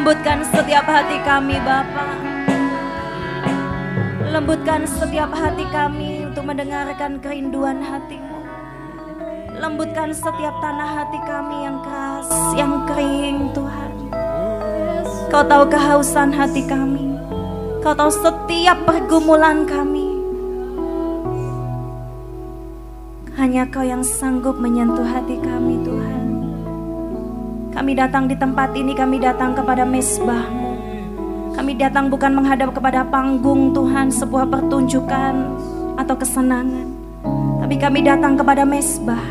Lembutkan setiap hati kami Bapa. Lembutkan setiap hati kami untuk mendengarkan kerinduan hatimu. Lembutkan setiap tanah hati kami yang keras, yang kering Tuhan. Kau tahu kehausan hati kami. Kau tahu setiap pergumulan kami. Hanya kau yang sanggup menyentuh hati kami Tuhan. Kami datang di tempat ini, kami datang kepada mesbahmu. Kami datang bukan menghadap kepada panggung Tuhan, sebuah pertunjukan atau kesenangan. Tapi kami datang kepada mesbah.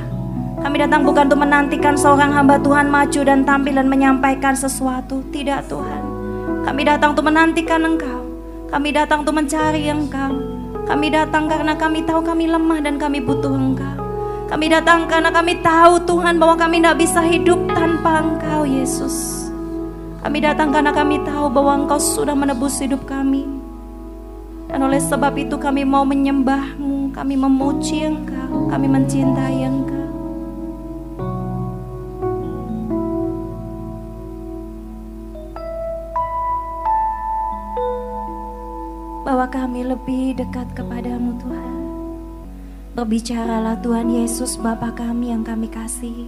Kami datang bukan untuk menantikan seorang hamba Tuhan maju dan tampil dan menyampaikan sesuatu. Tidak Tuhan. Kami datang untuk menantikan Engkau. Kami datang untuk mencari Engkau. Kami datang karena kami tahu kami lemah dan kami butuh Engkau. Kami datang karena kami tahu Tuhan bahwa kami tidak bisa hidup tanpa Engkau Yesus. Kami datang karena kami tahu bahwa Engkau sudah menebus hidup kami. Dan oleh sebab itu kami mau menyembahmu, kami memuji Engkau, kami mencintai Engkau. Bahwa kami lebih dekat kepadamu Tuhan. Berbicaralah Tuhan Yesus Bapa kami yang kami kasih.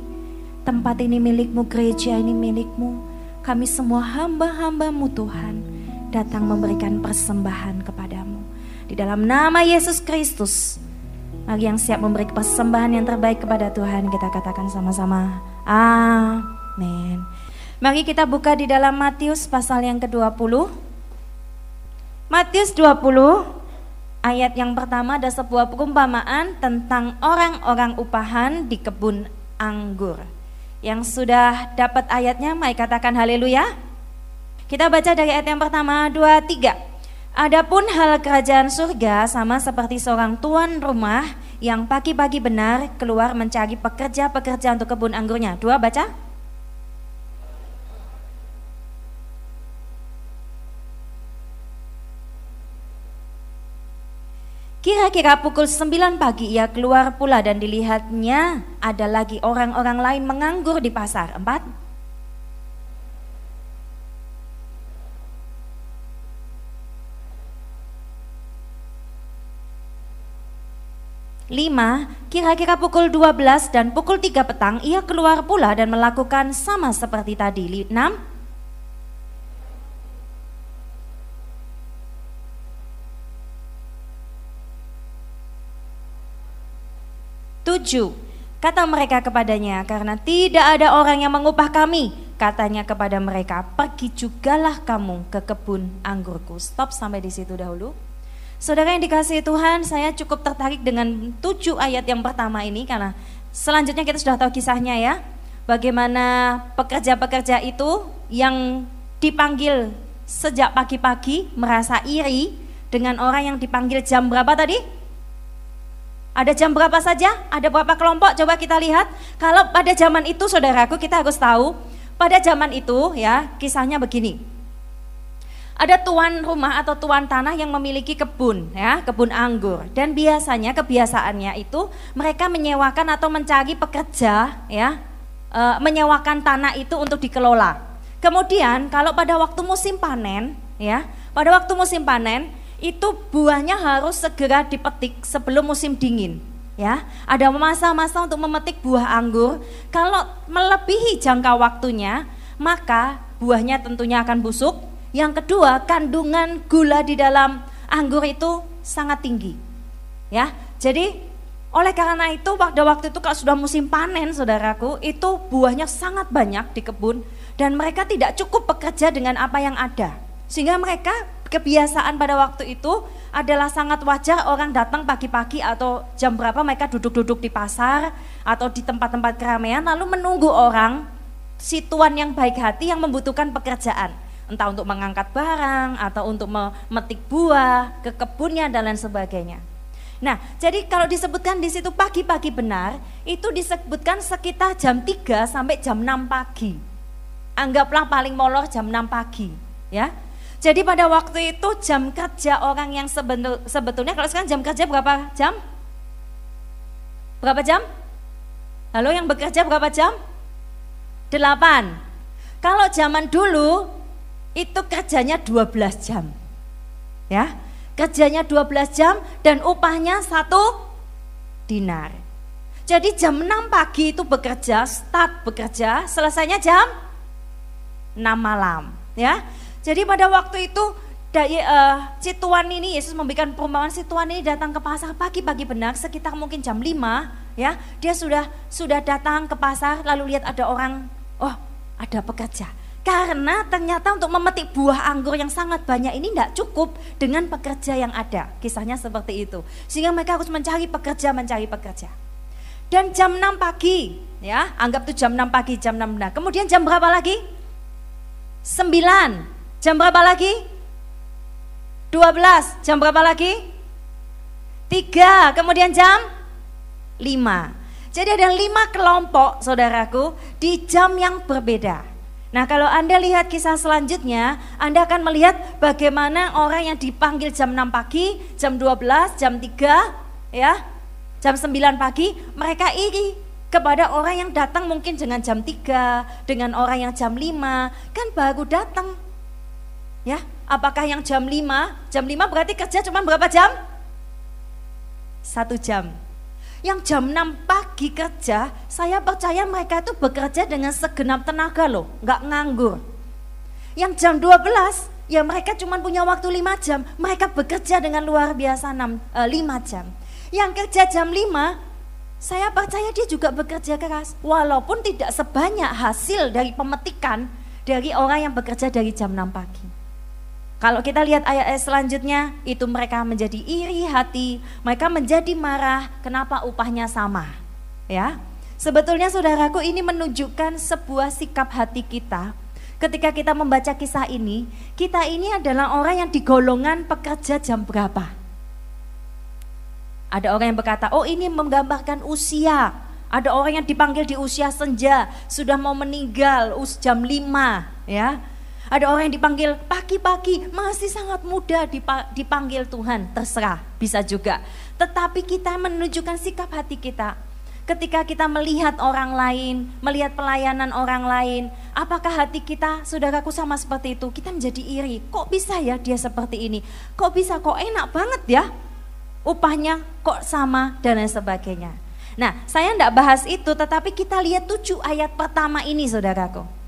Tempat ini milikmu, gereja ini milikmu. Kami semua hamba-hambamu Tuhan datang memberikan persembahan kepadamu. Di dalam nama Yesus Kristus. Mari yang siap memberi persembahan yang terbaik kepada Tuhan kita katakan sama-sama. Amin. Mari kita buka di dalam Matius pasal yang ke-20. Matius 20 Ayat yang pertama ada sebuah perumpamaan tentang orang-orang upahan di kebun anggur. Yang sudah dapat ayatnya, mari katakan haleluya. Kita baca dari ayat yang pertama, dua, tiga. Adapun hal kerajaan surga sama seperti seorang tuan rumah yang pagi-pagi benar keluar mencari pekerja-pekerja untuk kebun anggurnya. Dua, baca. Kira-kira pukul 9 pagi ia keluar pula dan dilihatnya ada lagi orang-orang lain menganggur di pasar. Empat. Lima, kira-kira pukul 12 dan pukul 3 petang ia keluar pula dan melakukan sama seperti tadi. Enam, Tujuh, kata mereka kepadanya, karena tidak ada orang yang mengupah kami. Katanya kepada mereka, pergi jugalah kamu ke kebun anggurku. Stop sampai di situ dahulu. Saudara yang dikasih Tuhan, saya cukup tertarik dengan tujuh ayat yang pertama ini karena selanjutnya kita sudah tahu kisahnya ya. Bagaimana pekerja-pekerja itu yang dipanggil sejak pagi-pagi merasa iri dengan orang yang dipanggil jam berapa tadi? Ada jam berapa saja? Ada berapa kelompok? Coba kita lihat. Kalau pada zaman itu saudaraku kita harus tahu, pada zaman itu ya kisahnya begini. Ada tuan rumah atau tuan tanah yang memiliki kebun ya, kebun anggur dan biasanya kebiasaannya itu mereka menyewakan atau mencari pekerja ya, e, menyewakan tanah itu untuk dikelola. Kemudian kalau pada waktu musim panen ya, pada waktu musim panen itu buahnya harus segera dipetik sebelum musim dingin. Ya, ada masa-masa untuk memetik buah anggur. Kalau melebihi jangka waktunya, maka buahnya tentunya akan busuk. Yang kedua, kandungan gula di dalam anggur itu sangat tinggi. Ya, jadi oleh karena itu pada waktu itu kalau sudah musim panen, saudaraku, itu buahnya sangat banyak di kebun dan mereka tidak cukup bekerja dengan apa yang ada. Sehingga mereka kebiasaan pada waktu itu adalah sangat wajar orang datang pagi-pagi atau jam berapa mereka duduk-duduk di pasar atau di tempat-tempat keramaian lalu menunggu orang si tuan yang baik hati yang membutuhkan pekerjaan entah untuk mengangkat barang atau untuk memetik buah ke kebunnya dan lain sebagainya. Nah, jadi kalau disebutkan di situ pagi-pagi benar, itu disebutkan sekitar jam 3 sampai jam 6 pagi. Anggaplah paling molor jam 6 pagi, ya. Jadi pada waktu itu jam kerja orang yang sebetulnya kalau sekarang jam kerja berapa jam? Berapa jam? Halo yang bekerja berapa jam? Delapan. Kalau zaman dulu itu kerjanya 12 jam. Ya, kerjanya 12 jam dan upahnya satu dinar. Jadi jam 6 pagi itu bekerja, start bekerja, selesainya jam 6 malam, ya. Jadi pada waktu itu dari uh, si tuan ini Yesus memberikan perumpamaan si tuan ini datang ke pasar pagi-pagi benar sekitar mungkin jam 5 ya. Dia sudah sudah datang ke pasar lalu lihat ada orang oh ada pekerja. Karena ternyata untuk memetik buah anggur yang sangat banyak ini tidak cukup dengan pekerja yang ada. Kisahnya seperti itu. Sehingga mereka harus mencari pekerja mencari pekerja. Dan jam 6 pagi ya anggap itu jam 6 pagi jam 6 benar kemudian jam berapa lagi? 9 jam berapa lagi 12, jam berapa lagi? 3, kemudian jam 5. Jadi ada lima kelompok saudaraku di jam yang berbeda. Nah kalau Anda lihat kisah selanjutnya, Anda akan melihat bagaimana orang yang dipanggil jam 6 pagi, jam 12, jam 3, ya, jam 9 pagi, mereka iri kepada orang yang datang mungkin dengan jam 3, dengan orang yang jam 5, kan baru datang. Ya, Apakah yang jam 5? Jam 5 berarti kerja cuma berapa jam? Satu jam. Yang jam 6 pagi kerja, saya percaya mereka itu bekerja dengan segenap tenaga loh, nggak nganggur. Yang jam 12, ya mereka cuma punya waktu 5 jam, mereka bekerja dengan luar biasa 6, eh, 5 jam. Yang kerja jam 5, saya percaya dia juga bekerja keras, walaupun tidak sebanyak hasil dari pemetikan dari orang yang bekerja dari jam 6 pagi. Kalau kita lihat ayat-ayat selanjutnya, itu mereka menjadi iri hati, mereka menjadi marah, kenapa upahnya sama? Ya. Sebetulnya saudaraku ini menunjukkan sebuah sikap hati kita. Ketika kita membaca kisah ini, kita ini adalah orang yang digolongan pekerja jam berapa? Ada orang yang berkata, "Oh, ini menggambarkan usia." Ada orang yang dipanggil di usia senja, sudah mau meninggal us jam 5, ya ada orang yang dipanggil pagi-pagi, masih sangat muda dipanggil Tuhan, terserah, bisa juga. Tetapi kita menunjukkan sikap hati kita. Ketika kita melihat orang lain, melihat pelayanan orang lain, apakah hati kita, saudaraku sama seperti itu? Kita menjadi iri, kok bisa ya dia seperti ini? Kok bisa, kok enak banget ya? Upahnya kok sama dan lain sebagainya. Nah, saya tidak bahas itu, tetapi kita lihat tujuh ayat pertama ini, saudaraku.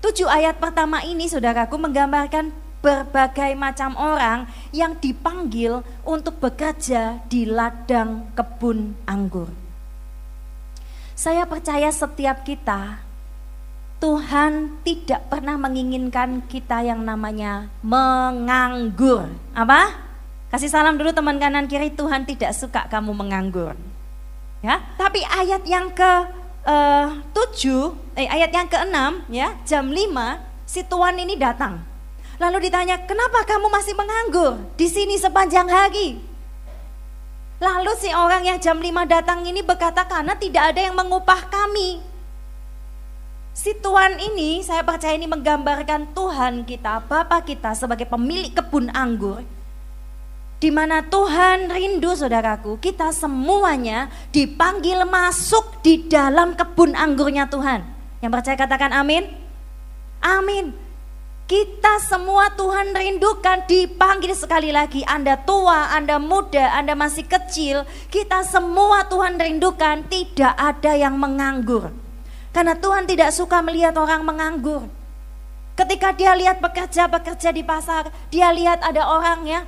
Tujuh ayat pertama ini saudaraku menggambarkan berbagai macam orang yang dipanggil untuk bekerja di ladang kebun anggur. Saya percaya setiap kita Tuhan tidak pernah menginginkan kita yang namanya menganggur. Apa? Kasih salam dulu teman kanan kiri, Tuhan tidak suka kamu menganggur. Ya, tapi ayat yang ke uh, tujuh, eh, ayat yang keenam ya jam lima si tuan ini datang. Lalu ditanya, kenapa kamu masih menganggur di sini sepanjang hari? Lalu si orang yang jam lima datang ini berkata, karena tidak ada yang mengupah kami. Si tuan ini, saya percaya ini menggambarkan Tuhan kita, Bapak kita sebagai pemilik kebun anggur di mana Tuhan rindu saudaraku, kita semuanya dipanggil masuk di dalam kebun anggurnya Tuhan. Yang percaya katakan amin. Amin. Kita semua Tuhan rindukan dipanggil sekali lagi. Anda tua, Anda muda, Anda masih kecil. Kita semua Tuhan rindukan tidak ada yang menganggur. Karena Tuhan tidak suka melihat orang menganggur. Ketika dia lihat pekerja-pekerja di pasar, dia lihat ada orang ya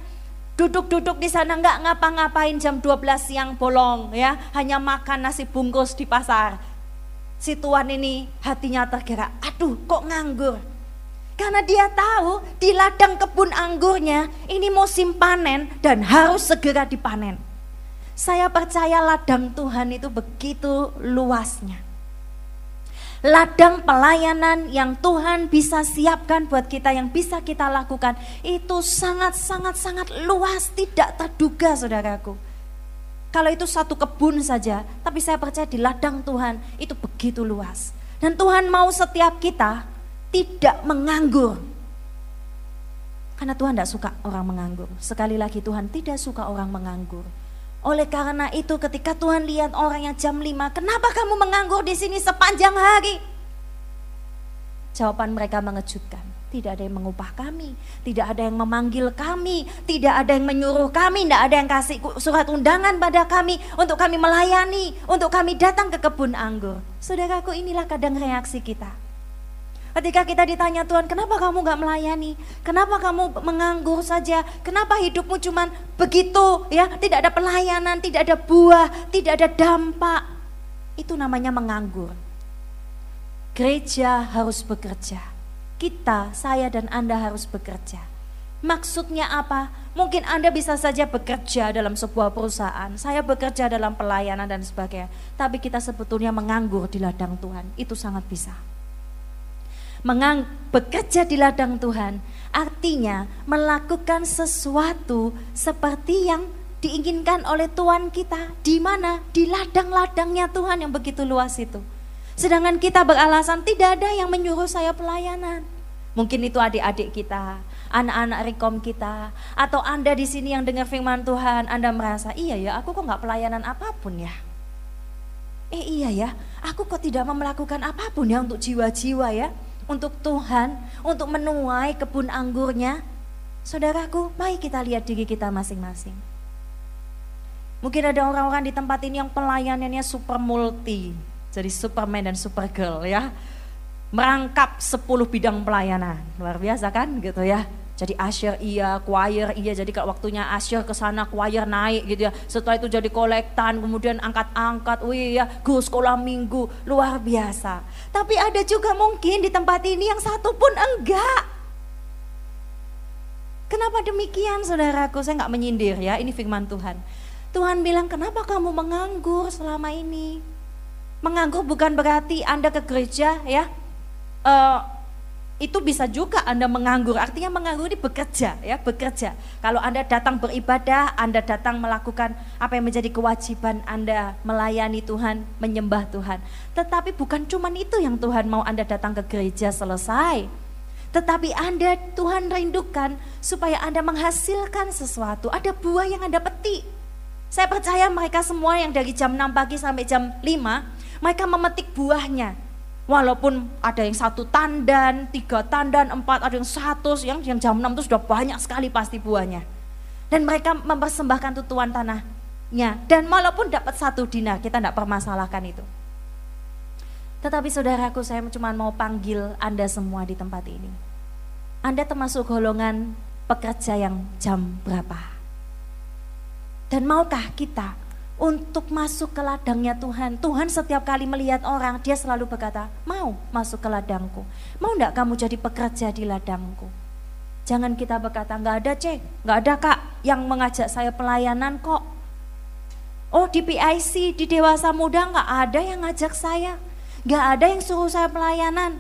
duduk-duduk di sana nggak ngapa-ngapain jam 12 siang bolong ya. Hanya makan nasi bungkus di pasar. Si tuan ini hatinya tergerak. Aduh kok nganggur? Karena dia tahu di ladang kebun anggurnya ini musim panen dan harus segera dipanen. Saya percaya ladang Tuhan itu begitu luasnya ladang pelayanan yang Tuhan bisa siapkan buat kita yang bisa kita lakukan itu sangat sangat sangat luas tidak terduga saudaraku. Kalau itu satu kebun saja, tapi saya percaya di ladang Tuhan itu begitu luas. Dan Tuhan mau setiap kita tidak menganggur. Karena Tuhan tidak suka orang menganggur. Sekali lagi Tuhan tidak suka orang menganggur. Oleh karena itu ketika Tuhan lihat orang yang jam 5, kenapa kamu menganggur di sini sepanjang hari? Jawaban mereka mengejutkan. tidak ada yang mengupah kami, tidak ada yang memanggil kami, tidak ada yang menyuruh kami, tidak ada yang kasih surat undangan pada kami untuk kami melayani, untuk kami datang ke kebun anggur. Saudaraku, inilah kadang reaksi kita. Ketika kita ditanya Tuhan, kenapa kamu gak melayani? Kenapa kamu menganggur saja? Kenapa hidupmu cuman begitu ya? Tidak ada pelayanan, tidak ada buah, tidak ada dampak. Itu namanya menganggur. Gereja harus bekerja kita, saya dan Anda harus bekerja. Maksudnya apa? Mungkin Anda bisa saja bekerja dalam sebuah perusahaan, saya bekerja dalam pelayanan dan sebagainya. Tapi kita sebetulnya menganggur di ladang Tuhan, itu sangat bisa. Mengang bekerja di ladang Tuhan artinya melakukan sesuatu seperti yang diinginkan oleh Tuhan kita. Di mana? Di ladang-ladangnya Tuhan yang begitu luas itu. Sedangkan kita beralasan tidak ada yang menyuruh saya pelayanan. Mungkin itu adik-adik kita, anak-anak rekom kita, atau Anda di sini yang dengar firman Tuhan, Anda merasa, iya ya, aku kok nggak pelayanan apa pun ya. Eh iya ya, aku kok tidak mau melakukan apa pun ya untuk jiwa-jiwa ya, untuk Tuhan, untuk menuai kebun anggurnya. Saudaraku, mari kita lihat diri kita masing-masing. Mungkin ada orang-orang di tempat ini yang pelayanannya super multi, jadi Superman dan Supergirl ya merangkap 10 bidang pelayanan. Luar biasa kan gitu ya. Jadi asyir iya, choir iya. Jadi kalau waktunya asyir ke sana, choir naik gitu ya. Setelah itu jadi kolektan, kemudian angkat-angkat, wih ya, gue sekolah minggu, luar biasa. Tapi ada juga mungkin di tempat ini yang satu pun enggak. Kenapa demikian saudaraku? Saya nggak menyindir ya, ini firman Tuhan. Tuhan bilang, kenapa kamu menganggur selama ini? Menganggur bukan berarti Anda ke gereja ya, uh, itu bisa juga Anda menganggur. Artinya menganggur ini bekerja ya, bekerja. Kalau Anda datang beribadah, Anda datang melakukan apa yang menjadi kewajiban Anda melayani Tuhan, menyembah Tuhan. Tetapi bukan cuma itu yang Tuhan mau Anda datang ke gereja selesai. Tetapi Anda Tuhan rindukan supaya Anda menghasilkan sesuatu. Ada buah yang Anda petik. Saya percaya mereka semua yang dari jam 6 pagi sampai jam 5, mereka memetik buahnya Walaupun ada yang satu tandan, tiga tandan, empat, ada yang satu, yang, yang jam enam itu sudah banyak sekali pasti buahnya. Dan mereka mempersembahkan tutuan tanahnya. Dan walaupun dapat satu dinar, kita tidak permasalahkan itu. Tetapi saudaraku, saya cuma mau panggil Anda semua di tempat ini. Anda termasuk golongan pekerja yang jam berapa? Dan maukah kita untuk masuk ke ladangnya Tuhan. Tuhan setiap kali melihat orang, dia selalu berkata, mau masuk ke ladangku. Mau enggak kamu jadi pekerja di ladangku? Jangan kita berkata, enggak ada cek, enggak ada kak yang mengajak saya pelayanan kok. Oh di PIC, di Dewasa Muda enggak ada yang ngajak saya. Enggak ada yang suruh saya pelayanan.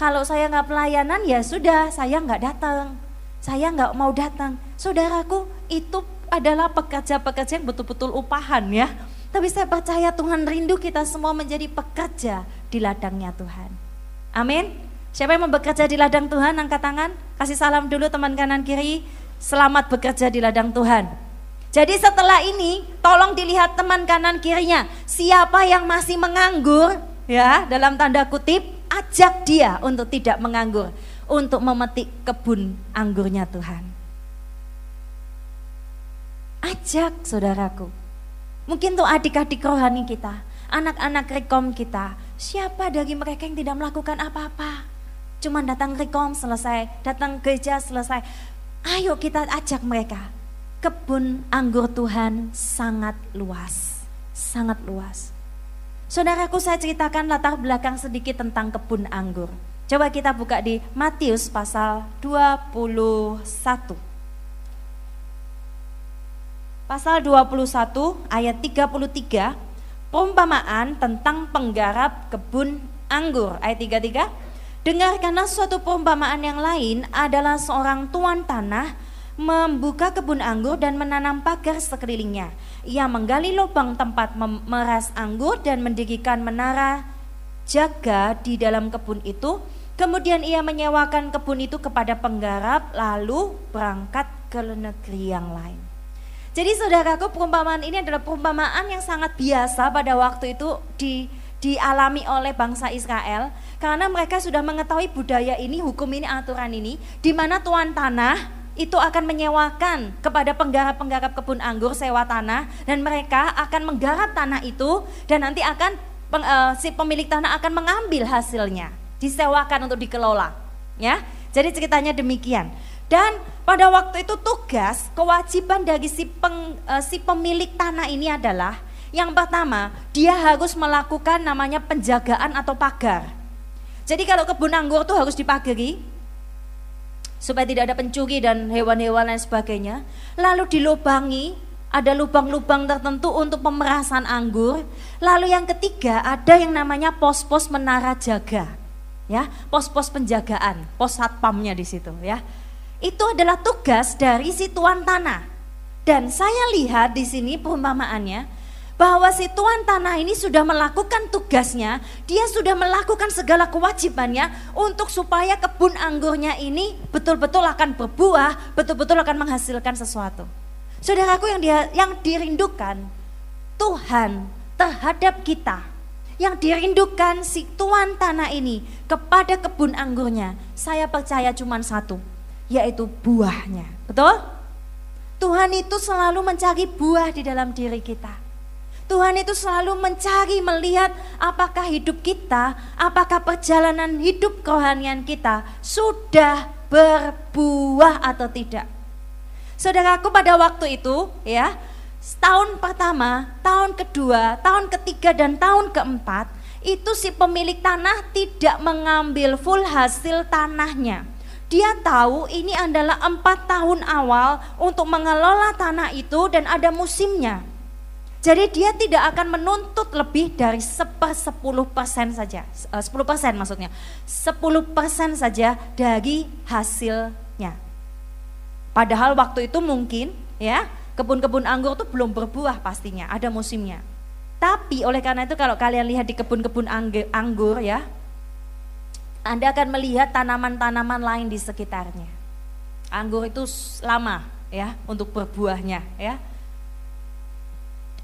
Kalau saya enggak pelayanan ya sudah, saya enggak datang. Saya enggak mau datang. Saudaraku, itu adalah pekerja-pekerja yang betul-betul upahan ya. Tapi saya percaya Tuhan rindu kita semua menjadi pekerja di ladangnya Tuhan. Amin. Siapa yang mau bekerja di ladang Tuhan, angkat tangan. Kasih salam dulu teman kanan kiri. Selamat bekerja di ladang Tuhan. Jadi setelah ini, tolong dilihat teman kanan kirinya. Siapa yang masih menganggur, ya dalam tanda kutip, ajak dia untuk tidak menganggur. Untuk memetik kebun anggurnya Tuhan. Ajak saudaraku. Mungkin tuh adik-adik rohani kita, anak-anak rekom kita, siapa dari mereka yang tidak melakukan apa-apa? Cuma datang rekom selesai, datang gereja selesai. Ayo kita ajak mereka. Kebun anggur Tuhan sangat luas, sangat luas. Saudaraku saya ceritakan latar belakang sedikit tentang kebun anggur. Coba kita buka di Matius pasal 21. Pasal 21 ayat 33 perumpamaan tentang penggarap kebun anggur. Ayat 33 dengarkanlah suatu perumpamaan yang lain adalah seorang tuan tanah membuka kebun anggur dan menanam pagar sekelilingnya. Ia menggali lubang tempat memeras anggur dan mendirikan menara jaga di dalam kebun itu. Kemudian ia menyewakan kebun itu kepada penggarap lalu berangkat ke negeri yang lain jadi saudaraku perumpamaan ini adalah perumpamaan yang sangat biasa pada waktu itu di dialami oleh bangsa Israel karena mereka sudah mengetahui budaya ini, hukum ini, aturan ini di mana tuan tanah itu akan menyewakan kepada penggarap-penggarap kebun anggur sewa tanah dan mereka akan menggarap tanah itu dan nanti akan uh, si pemilik tanah akan mengambil hasilnya, disewakan untuk dikelola, ya. Jadi ceritanya demikian. Dan pada waktu itu tugas, kewajiban dari si, peng, uh, si pemilik tanah ini adalah yang pertama, dia harus melakukan namanya penjagaan atau pagar. Jadi kalau kebun anggur itu harus dipagari supaya tidak ada pencuri dan hewan-hewan lain sebagainya. Lalu dilubangi, ada lubang-lubang tertentu untuk pemerasan anggur. Lalu yang ketiga ada yang namanya pos-pos menara jaga. Ya, pos-pos penjagaan, pos satpamnya di situ ya. Itu adalah tugas dari si tuan tanah. Dan saya lihat di sini perumpamaannya, bahwa si tuan tanah ini sudah melakukan tugasnya, dia sudah melakukan segala kewajibannya untuk supaya kebun anggurnya ini betul-betul akan berbuah, betul-betul akan menghasilkan sesuatu. Saudaraku yang dia yang dirindukan Tuhan terhadap kita, yang dirindukan si tuan tanah ini kepada kebun anggurnya, saya percaya cuma satu, yaitu buahnya. Betul? Tuhan itu selalu mencari buah di dalam diri kita. Tuhan itu selalu mencari melihat apakah hidup kita, apakah perjalanan hidup kerohanian kita sudah berbuah atau tidak. Saudaraku pada waktu itu ya, tahun pertama, tahun kedua, tahun ketiga dan tahun keempat itu si pemilik tanah tidak mengambil full hasil tanahnya. Dia tahu ini adalah empat tahun awal untuk mengelola tanah itu dan ada musimnya. Jadi dia tidak akan menuntut lebih dari seper sepuluh persen saja, eh, sepuluh persen maksudnya, sepuluh persen saja dari hasilnya. Padahal waktu itu mungkin ya kebun-kebun anggur itu belum berbuah pastinya, ada musimnya. Tapi oleh karena itu kalau kalian lihat di kebun-kebun anggur ya, Anda akan melihat tanaman-tanaman lain di sekitarnya. Anggur itu lama ya untuk berbuahnya ya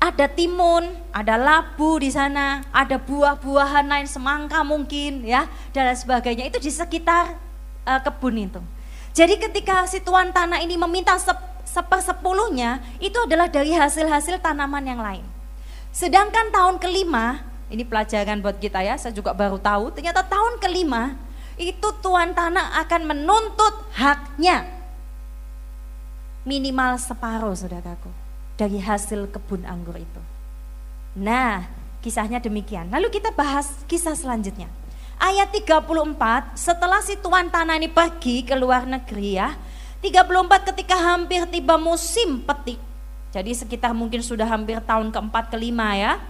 ada timun, ada labu di sana, ada buah-buahan lain semangka mungkin ya dan sebagainya itu di sekitar uh, kebun itu. Jadi ketika si tuan tanah ini meminta sep, sepersepuluhnya itu adalah dari hasil-hasil tanaman yang lain. Sedangkan tahun kelima, ini pelajaran buat kita ya, saya juga baru tahu, ternyata tahun kelima itu tuan tanah akan menuntut haknya minimal separuh saudaraku dari hasil kebun anggur itu. Nah, kisahnya demikian. Lalu kita bahas kisah selanjutnya. Ayat 34, setelah si tuan tanah ini pergi ke luar negeri ya. 34 ketika hampir tiba musim petik. Jadi sekitar mungkin sudah hampir tahun keempat kelima ya.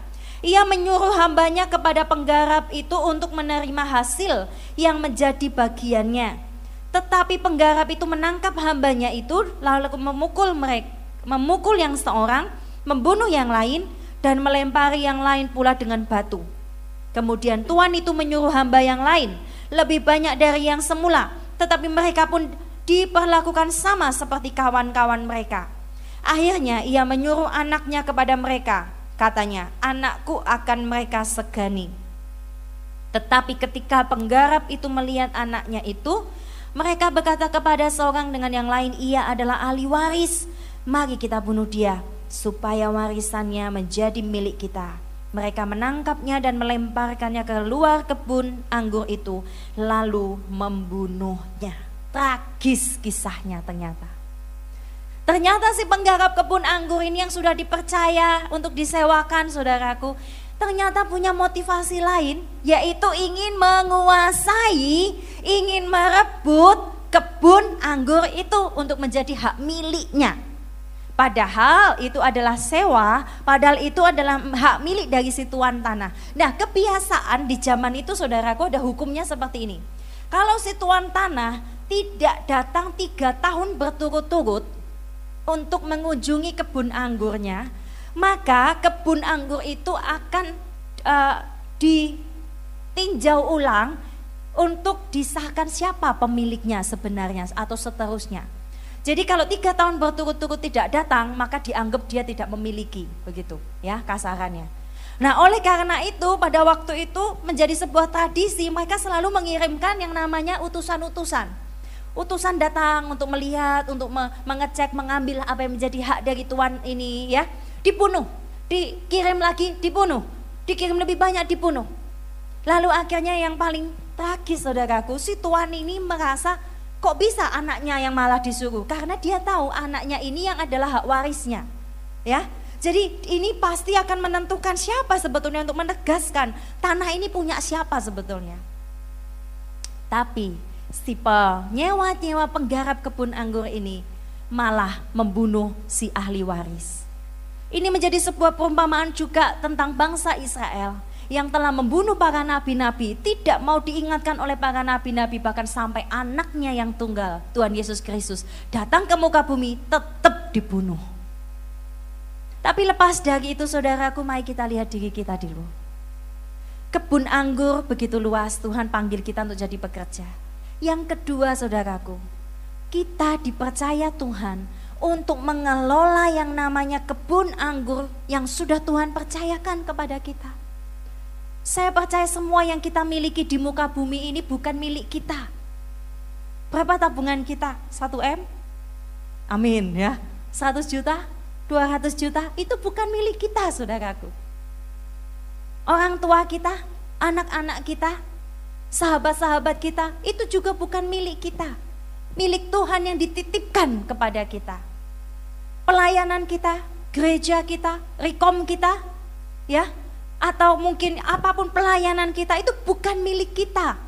Ia menyuruh hambanya kepada penggarap itu untuk menerima hasil yang menjadi bagiannya. Tetapi penggarap itu menangkap hambanya itu lalu memukul mereka memukul yang seorang, membunuh yang lain, dan melempari yang lain pula dengan batu. Kemudian Tuhan itu menyuruh hamba yang lain, lebih banyak dari yang semula, tetapi mereka pun diperlakukan sama seperti kawan-kawan mereka. Akhirnya ia menyuruh anaknya kepada mereka, katanya, anakku akan mereka segani. Tetapi ketika penggarap itu melihat anaknya itu, mereka berkata kepada seorang dengan yang lain, ia adalah ahli waris mari kita bunuh dia supaya warisannya menjadi milik kita. Mereka menangkapnya dan melemparkannya ke luar kebun anggur itu, lalu membunuhnya. Tragis kisahnya ternyata. Ternyata si penggarap kebun anggur ini yang sudah dipercaya untuk disewakan saudaraku, ternyata punya motivasi lain, yaitu ingin menguasai, ingin merebut kebun anggur itu untuk menjadi hak miliknya. Padahal itu adalah sewa, padahal itu adalah hak milik dari si tuan tanah. Nah kebiasaan di zaman itu saudaraku ada hukumnya seperti ini. Kalau si tuan tanah tidak datang tiga tahun berturut-turut untuk mengunjungi kebun anggurnya, maka kebun anggur itu akan uh, ditinjau ulang untuk disahkan siapa pemiliknya sebenarnya atau seterusnya. Jadi kalau tiga tahun berturut-turut tidak datang, maka dianggap dia tidak memiliki, begitu ya kasarannya. Nah, oleh karena itu pada waktu itu menjadi sebuah tradisi mereka selalu mengirimkan yang namanya utusan-utusan. Utusan datang untuk melihat, untuk mengecek, mengambil apa yang menjadi hak dari tuan ini ya. Dibunuh, dikirim lagi, dibunuh. Dikirim lebih banyak, dibunuh. Lalu akhirnya yang paling tragis saudaraku, si tuan ini merasa kok bisa anaknya yang malah disuruh? Karena dia tahu anaknya ini yang adalah hak warisnya. Ya, jadi ini pasti akan menentukan siapa sebetulnya untuk menegaskan tanah ini punya siapa sebetulnya. Tapi si penyewa-nyewa penggarap kebun anggur ini malah membunuh si ahli waris. Ini menjadi sebuah perumpamaan juga tentang bangsa Israel yang telah membunuh para nabi-nabi tidak mau diingatkan oleh para nabi-nabi bahkan sampai anaknya yang tunggal Tuhan Yesus Kristus datang ke muka bumi tetap dibunuh. Tapi lepas dari itu saudaraku, mari kita lihat diri kita dulu. Kebun anggur begitu luas, Tuhan panggil kita untuk jadi pekerja. Yang kedua saudaraku, kita dipercaya Tuhan untuk mengelola yang namanya kebun anggur yang sudah Tuhan percayakan kepada kita. Saya percaya semua yang kita miliki di muka bumi ini bukan milik kita. Berapa tabungan kita? 1 M? Amin ya. 100 juta? 200 juta itu bukan milik kita saudaraku. Orang tua kita, anak-anak kita, sahabat-sahabat kita itu juga bukan milik kita. Milik Tuhan yang dititipkan kepada kita. Pelayanan kita, gereja kita, rekom kita, ya, atau mungkin apa pun pelayanan kita itu bukan milik kita,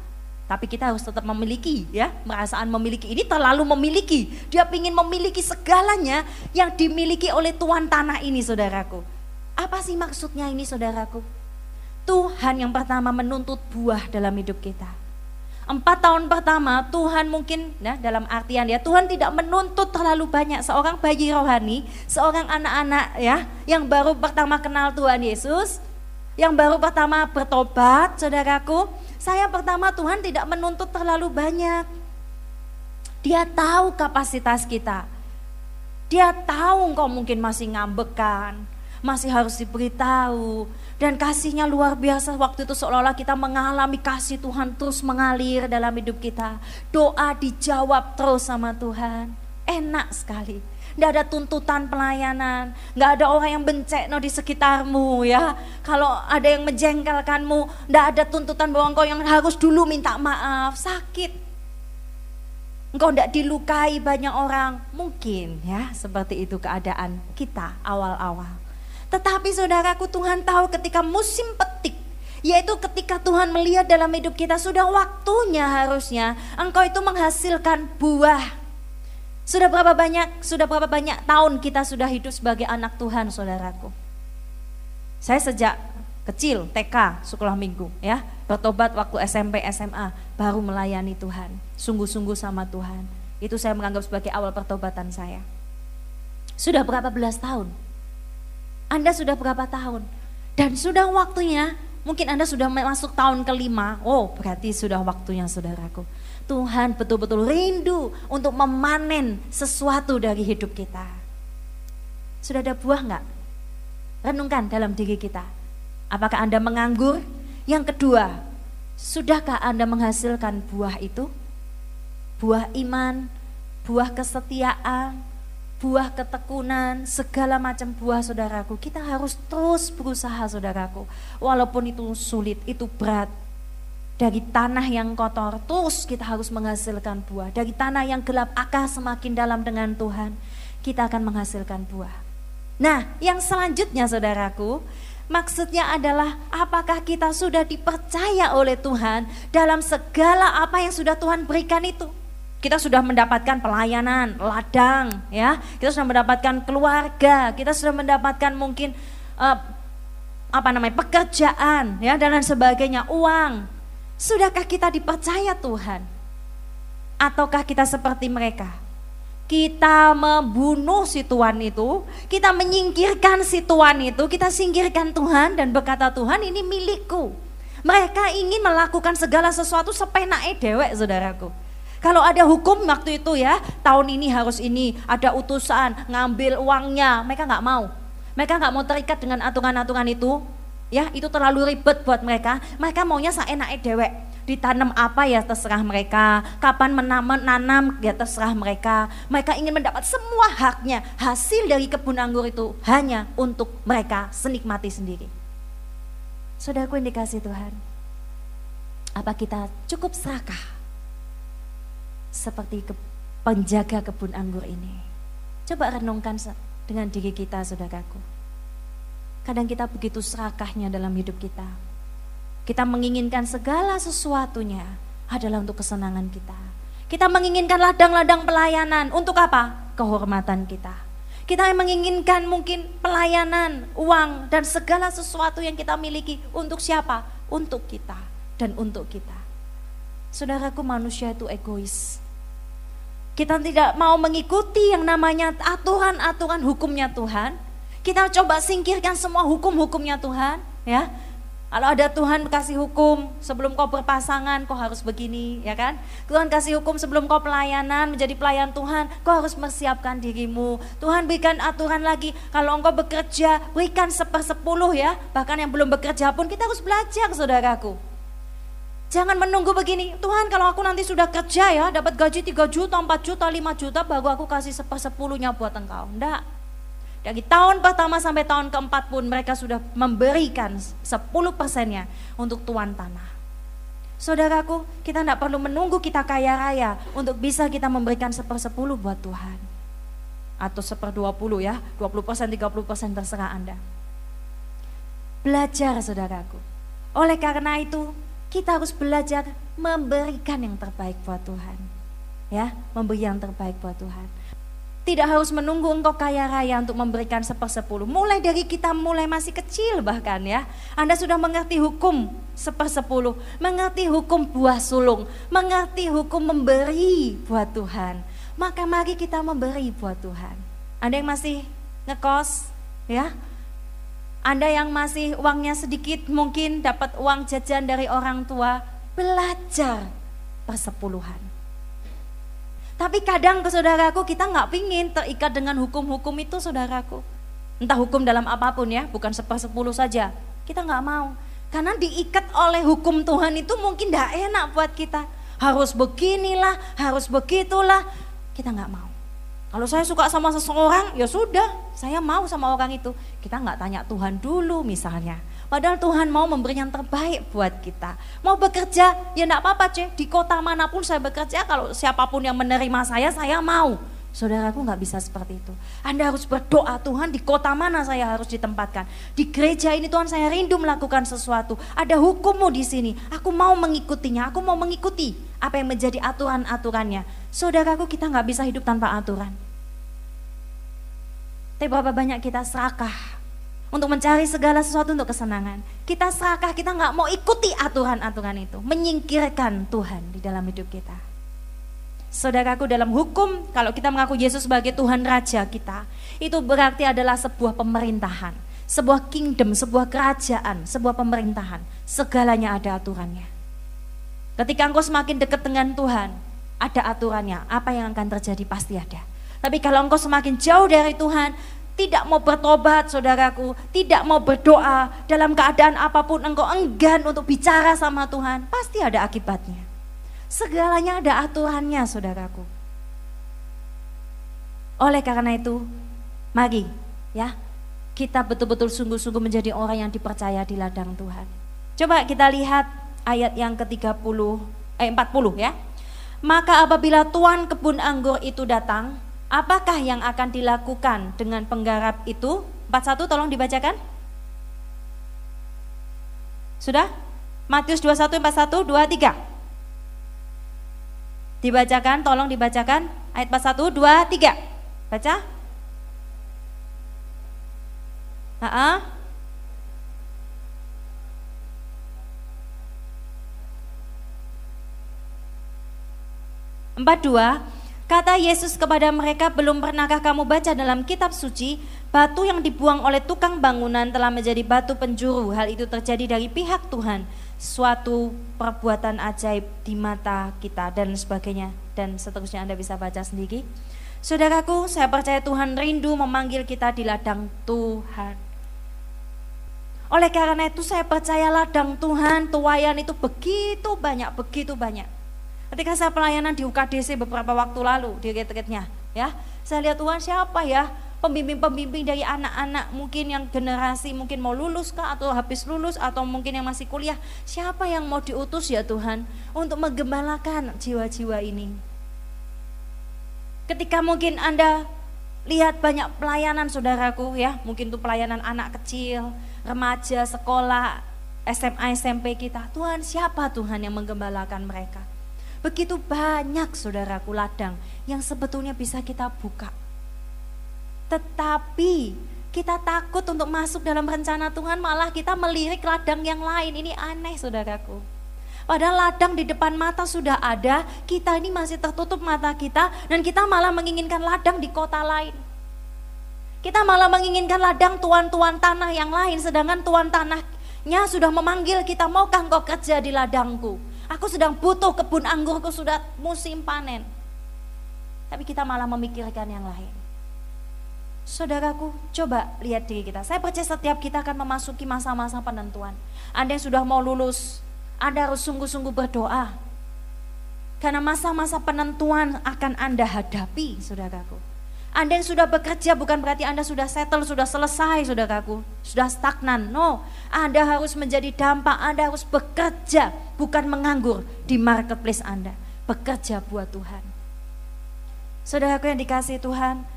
tapi kita harus tetap memiliki ya, merasaan memiliki ini terlalu memiliki. Dia ingin memiliki segalanya yang dimiliki oleh tuan tanah ini saudaraku. Apa sih maksudnya ini saudaraku? Tuhan yang pertama menuntut buah dalam hidup kita. Empat tahun pertama Tuhan mungkin ya, dalam artian ya Tuhan tidak menuntut terlalu banyak seorang bayi rohani, seorang anak-anak ya yang baru pertama kenal Tuhan Yesus, yang baru pertama bertobat, saudaraku, saya pertama Tuhan tidak menuntut terlalu banyak. Dia tahu kapasitas kita. Dia tahu engkau mungkin masih ngambekan, masih harus diberitahu. Dan kasihnya luar biasa waktu itu seolah-olah kita mengalami kasih Tuhan terus mengalir dalam hidup kita. Doa dijawab terus sama Tuhan. Enak sekali Nggak ada tuntutan pelayanan, nggak ada orang yang bencek no di sekitarmu ya. Kalau ada yang menjengkelkanmu, nggak ada tuntutan bahwa engkau yang harus dulu minta maaf, sakit. Engkau tidak dilukai banyak orang, mungkin ya seperti itu keadaan kita awal-awal. Tetapi saudaraku Tuhan tahu ketika musim petik yaitu ketika Tuhan melihat dalam hidup kita sudah waktunya harusnya engkau itu menghasilkan buah sudah berapa banyak, sudah berapa banyak tahun kita sudah hidup sebagai anak Tuhan, saudaraku. Saya sejak kecil, TK, sekolah minggu, ya, bertobat waktu SMP, SMA, baru melayani Tuhan, sungguh-sungguh sama Tuhan. Itu saya menganggap sebagai awal pertobatan saya. Sudah berapa belas tahun? Anda sudah berapa tahun? Dan sudah waktunya, mungkin Anda sudah masuk tahun kelima, oh berarti sudah waktunya saudaraku Tuhan betul-betul rindu untuk memanen sesuatu dari hidup kita. Sudah ada buah enggak? Renungkan dalam diri kita. Apakah Anda menganggur? Yang kedua, sudahkah Anda menghasilkan buah itu? Buah iman, buah kesetiaan, buah ketekunan, segala macam buah saudaraku. Kita harus terus berusaha saudaraku. Walaupun itu sulit, itu berat, dari tanah yang kotor, terus kita harus menghasilkan buah. Dari tanah yang gelap, akar semakin dalam dengan Tuhan, kita akan menghasilkan buah. Nah, yang selanjutnya saudaraku, maksudnya adalah apakah kita sudah dipercaya oleh Tuhan dalam segala apa yang sudah Tuhan berikan itu. Kita sudah mendapatkan pelayanan, ladang, ya. Kita sudah mendapatkan keluarga, kita sudah mendapatkan mungkin uh, apa namanya pekerjaan, ya dan lain sebagainya, uang, Sudahkah kita dipercaya Tuhan? Ataukah kita seperti mereka? Kita membunuh si Tuhan itu, kita menyingkirkan si Tuhan itu, kita singkirkan Tuhan dan berkata Tuhan ini milikku. Mereka ingin melakukan segala sesuatu sepenake dewek saudaraku. Kalau ada hukum waktu itu ya, tahun ini harus ini, ada utusan, ngambil uangnya, mereka nggak mau. Mereka nggak mau terikat dengan aturan-aturan itu, Ya, itu terlalu ribet buat mereka. Mereka maunya seenaknya dewek. Ditanam apa ya terserah mereka. Kapan menanam, menanam ya terserah mereka. Mereka ingin mendapat semua haknya. Hasil dari kebun anggur itu hanya untuk mereka senikmati sendiri. Saudaraku yang dikasih Tuhan. Apa kita cukup serakah seperti ke, penjaga kebun anggur ini. Coba renungkan dengan diri kita, saudaraku. Kadang kita begitu serakahnya dalam hidup kita. Kita menginginkan segala sesuatunya adalah untuk kesenangan kita. Kita menginginkan ladang-ladang pelayanan untuk apa? Kehormatan kita. Kita menginginkan mungkin pelayanan, uang, dan segala sesuatu yang kita miliki untuk siapa? Untuk kita dan untuk kita. Saudaraku manusia itu egois. Kita tidak mau mengikuti yang namanya aturan-aturan hukumnya Tuhan. Kita coba singkirkan semua hukum-hukumnya Tuhan, ya. Kalau ada Tuhan kasih hukum sebelum kau berpasangan kau harus begini, ya kan? Tuhan kasih hukum sebelum kau pelayanan menjadi pelayan Tuhan, kau harus mempersiapkan dirimu. Tuhan berikan aturan lagi, kalau engkau bekerja berikan sepersepuluh ya. Bahkan yang belum bekerja pun kita harus belajar saudaraku. Jangan menunggu begini, Tuhan kalau aku nanti sudah kerja ya, dapat gaji 3 juta, 4 juta, 5 juta, baru aku kasih sepersepuluhnya buat engkau. Enggak. Dari tahun pertama sampai tahun keempat pun mereka sudah memberikan 10 persennya untuk tuan tanah. Saudaraku, kita tidak perlu menunggu kita kaya raya untuk bisa kita memberikan sepersepuluh buat Tuhan. Atau seper 20 ya, 20 persen, 30 persen terserah Anda. Belajar saudaraku. Oleh karena itu, kita harus belajar memberikan yang terbaik buat Tuhan. Ya, memberi yang terbaik buat Tuhan. Tidak harus menunggu engkau kaya raya untuk memberikan sepersepuluh. Mulai dari kita mulai masih kecil bahkan ya. Anda sudah mengerti hukum sepersepuluh. Mengerti hukum buah sulung. Mengerti hukum memberi buat Tuhan. Maka mari kita memberi buat Tuhan. Anda yang masih ngekos ya anda yang masih uangnya sedikit mungkin dapat uang jajan dari orang tua, belajar persepuluhan. Tapi kadang ke saudaraku kita nggak pingin terikat dengan hukum-hukum itu saudaraku. Entah hukum dalam apa pun ya, bukan sepersepuluh saja. Kita nggak mau. Karena diikat oleh hukum Tuhan itu mungkin tidak enak buat kita. Harus beginilah, harus begitulah. Kita nggak mau. Kalau saya suka sama seseorang, ya sudah, saya mau sama orang itu. Kita nggak tanya Tuhan dulu misalnya. Padahal Tuhan mau memberi yang terbaik buat kita. Mau bekerja, ya enggak apa-apa cek. Di kota mana pun saya bekerja, kalau siapa pun yang menerima saya, saya mau. Saudaraku nggak bisa seperti itu. Anda harus berdoa Tuhan di kota mana saya harus ditempatkan. Di gereja ini Tuhan saya rindu melakukan sesuatu. Ada hukummu di sini. Aku mau mengikutinya. Aku mau mengikuti apa yang menjadi aturan-aturannya. Saudaraku kita nggak bisa hidup tanpa aturan. Tapi berapa banyak kita serakah untuk mencari segala sesuatu untuk kesenangan. Kita serakah, kita nggak mau ikuti aturan-aturan itu, menyingkirkan Tuhan di dalam hidup kita. Saudaraku dalam hukum, kalau kita mengaku Yesus sebagai Tuhan Raja kita, itu berarti adalah sebuah pemerintahan, sebuah kingdom, sebuah kerajaan, sebuah pemerintahan. Segalanya ada aturannya. Ketika engkau semakin dekat dengan Tuhan, ada aturannya. Apa yang akan terjadi pasti ada. Tapi kalau engkau semakin jauh dari Tuhan, tidak mau bertobat saudaraku, tidak mau berdoa dalam keadaan apa pun engkau enggan untuk bicara sama Tuhan, pasti ada akibatnya. Segalanya ada aturannya saudaraku. Oleh karena itu, mari ya kita betul-betul sungguh-sungguh menjadi orang yang dipercaya di ladang Tuhan. Coba kita lihat ayat yang ke-30 eh 40 ya. Maka apabila tuan kebun anggur itu datang, Apakah yang akan dilakukan dengan penggarap itu? 41 tolong dibacakan. Sudah? Matius 21, 41, 23. Dibacakan, tolong dibacakan. Ayat 41, 2, 3. Baca. Heeh. Empat dua, Kata Yesus kepada mereka, belum pernahkah kamu baca dalam kitab suci, batu yang dibuang oleh tukang bangunan telah menjadi batu penjuru. Hal itu terjadi dari pihak Tuhan, suatu perbuatan ajaib di mata kita dan sebagainya. Dan seterusnya Anda bisa baca sendiri. Saudaraku, saya percaya Tuhan rindu memanggil kita di ladang Tuhan. Oleh karena itu saya percaya ladang Tuhan, tuayan itu begitu banyak, begitu banyak. Ketika saya pelayanan di UKDC beberapa waktu lalu di retretnya, ya, saya lihat Tuhan siapa ya pembimbing-pembimbing dari anak-anak mungkin yang generasi mungkin mau lulus kah atau habis lulus atau mungkin yang masih kuliah. Siapa yang mau diutus ya Tuhan untuk menggembalakan jiwa-jiwa ini? Ketika mungkin Anda lihat banyak pelayanan saudaraku ya mungkin itu pelayanan anak kecil remaja sekolah SMA SMP kita Tuhan siapa Tuhan yang menggembalakan mereka? Begitu banyak saudaraku ladang yang sebetulnya bisa kita buka tetapi kita takut untuk masuk dalam rencana Tuhan, malah kita melirik ladang yang lain. Ini aneh, saudaraku. Padahal ladang di depan mata sudah ada, kita ini masih tertutup mata kita, dan kita malah menginginkan ladang di kota lain. Kita malah menginginkan ladang tuan-tuan tanah yang lain, sedangkan tuan tanahnya sudah memanggil kita, maukah engkau kerja di ladangku? Aku sedang butuh kebun anggurku sudah musim panen. Tapi kita malah memikirkan yang lain. Saudaraku, coba lihat diri kita. Saya percaya setiap kita akan memasuki masa-masa penentuan. Anda yang sudah mau lulus, Anda harus sungguh-sungguh berdoa. Karena masa-masa penentuan akan Anda hadapi, saudaraku. Anda yang sudah bekerja bukan berarti Anda sudah settle, sudah selesai, saudaraku. Sudah stagnan. No, Anda harus menjadi dampak, Anda harus bekerja, bukan menganggur di marketplace Anda. Bekerja buat Tuhan. Saudaraku yang dikasih Tuhan,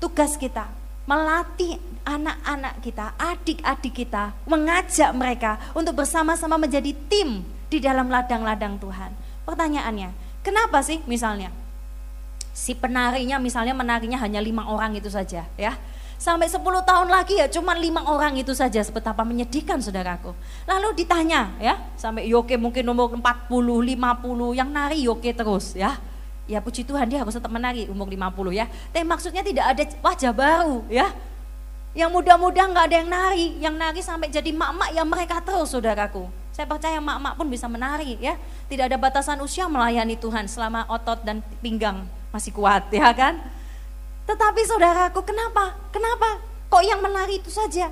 tugas kita melatih anak-anak kita, adik-adik kita, mengajak mereka untuk bersama-sama menjadi tim di dalam ladang-ladang Tuhan. Pertanyaannya, kenapa sih misalnya? Si penarinya misalnya menarinya hanya lima orang itu saja ya. Sampai 10 tahun lagi ya cuma lima orang itu saja betapa menyedihkan saudaraku. Lalu ditanya ya sampai Yoke mungkin nomor 40 50 yang nari Yoke terus ya ya puji Tuhan dia harus tetap menari umur 50 ya. Tapi maksudnya tidak ada wajah baru ya. Yang muda-muda nggak ada yang nari, yang nari sampai jadi mak-mak ya mereka terus saudaraku. Saya percaya mak-mak pun bisa menari ya. Tidak ada batasan usia melayani Tuhan selama otot dan pinggang masih kuat ya kan. Tetapi saudaraku kenapa? Kenapa? Kok yang menari itu saja?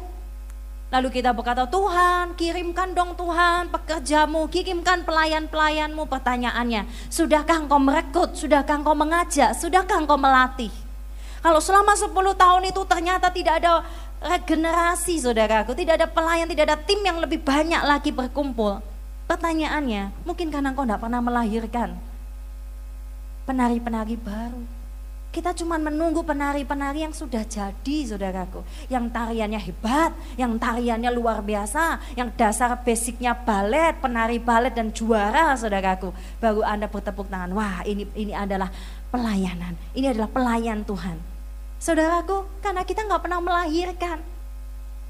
Lalu kita berkata, Tuhan kirimkan dong Tuhan pekerjamu, kirimkan pelayan-pelayanmu pertanyaannya. Sudahkah engkau merekrut, sudahkah engkau mengajak, sudahkah engkau melatih? Kalau selama 10 tahun itu ternyata tidak ada regenerasi saudaraku, tidak ada pelayan, tidak ada tim yang lebih banyak lagi berkumpul. Pertanyaannya, mungkin karena engkau tidak pernah melahirkan penari-penari baru kita cuma menunggu penari-penari yang sudah jadi, saudaraku. Yang tariannya hebat, yang tariannya luar biasa, yang dasar basicnya balet, penari balet dan juara, saudaraku. Baru Anda bertepuk tangan, wah ini ini adalah pelayanan, ini adalah pelayan Tuhan. Saudaraku, karena kita nggak pernah melahirkan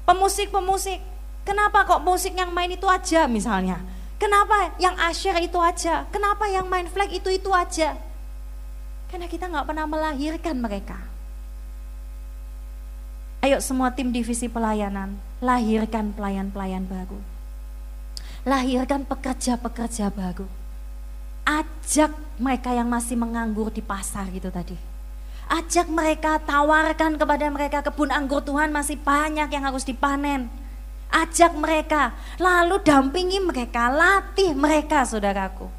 pemusik-pemusik. Kenapa kok musik yang main itu aja misalnya? Kenapa yang asyir itu aja? Kenapa yang main flag itu itu aja? Karena kita nggak pernah melahirkan mereka. Ayo semua tim divisi pelayanan, lahirkan pelayan-pelayan baru. Lahirkan pekerja-pekerja baru. Ajak mereka yang masih menganggur di pasar gitu tadi. Ajak mereka, tawarkan kepada mereka kebun anggur Tuhan masih banyak yang harus dipanen. Ajak mereka, lalu dampingi mereka, latih mereka saudaraku.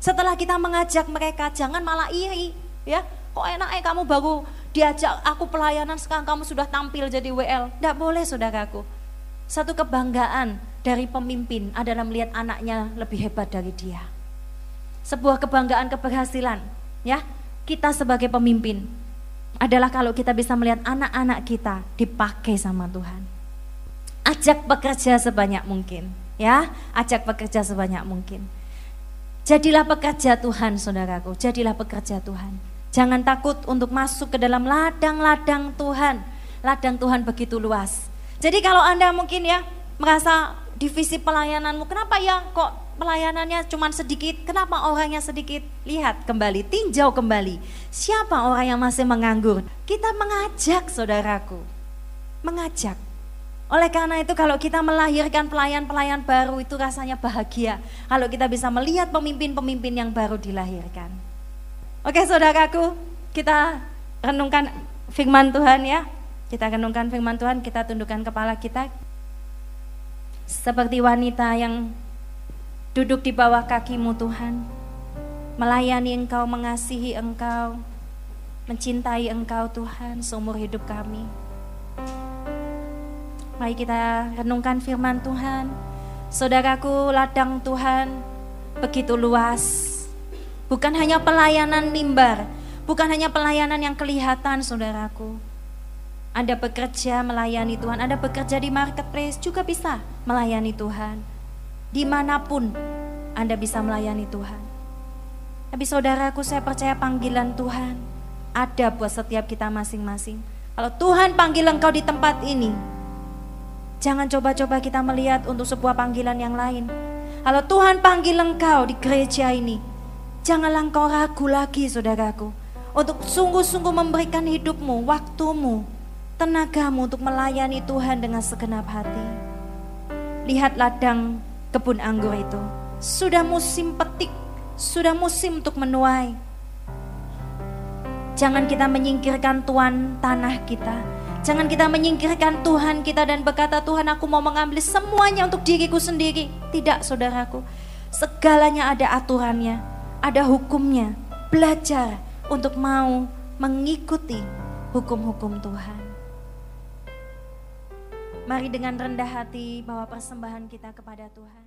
Setelah kita mengajak mereka, jangan malah iri. Ya, kok enak eh kamu baru diajak aku pelayanan sekarang kamu sudah tampil jadi WL. Tidak boleh saudaraku. Satu kebanggaan dari pemimpin adalah melihat anaknya lebih hebat dari dia. Sebuah kebanggaan keberhasilan, ya. Kita sebagai pemimpin adalah kalau kita bisa melihat anak-anak kita dipakai sama Tuhan. Ajak bekerja sebanyak mungkin, ya. Ajak bekerja sebanyak mungkin. Jadilah pekerja Tuhan, saudaraku. Jadilah pekerja Tuhan. Jangan takut untuk masuk ke dalam ladang-ladang Tuhan. Ladang Tuhan begitu luas. Jadi kalau Anda mungkin ya merasa divisi pelayananmu, kenapa ya kok pelayanannya cuma sedikit, kenapa orangnya sedikit? Lihat kembali, tinjau kembali. Siapa orang yang masih menganggur? Kita mengajak saudaraku. Mengajak. Oleh karena itu kalau kita melahirkan pelayan-pelayan baru itu rasanya bahagia. Kalau kita bisa melihat pemimpin-pemimpin yang baru dilahirkan. Oke saudaraku, kita renungkan firman Tuhan ya. Kita renungkan firman Tuhan, kita tundukkan kepala kita. Seperti wanita yang duduk di bawah kakimu Tuhan, melayani Engkau, mengasihi Engkau, mencintai Engkau Tuhan seumur hidup kami. Mari kita renungkan firman Tuhan. Saudaraku, ladang Tuhan begitu luas. Bukan hanya pelayanan mimbar, bukan hanya pelayanan yang kelihatan saudaraku. Anda bekerja melayani Tuhan, Anda bekerja di marketplace juga bisa melayani Tuhan. Di mana pun Anda bisa melayani Tuhan. Tapi saudaraku saya percaya panggilan Tuhan ada buat setiap kita masing-masing. Kalau Tuhan panggil engkau di tempat ini, jangan coba-coba kita melihat untuk sebuah panggilan yang lain. Kalau Tuhan panggil engkau di gereja ini, janganlah engkau ragu lagi saudaraku. Untuk sungguh-sungguh memberikan hidupmu, waktumu, tenagamu untuk melayani Tuhan dengan segenap hati. Lihat ladang kebun anggur itu. Sudah musim petik sudah musim untuk menuai. Jangan kita menyingkirkan Tuhan tanah kita. Jangan kita menyingkirkan Tuhan kita dan berkata Tuhan aku mau mengambil semuanya untuk diriku sendiri. Tidak saudaraku. Segalanya ada aturannya, ada hukumnya. Belajar untuk mau mengikuti hukum-hukum Tuhan. Mari dengan rendah hati bawa persembahan kita kepada Tuhan.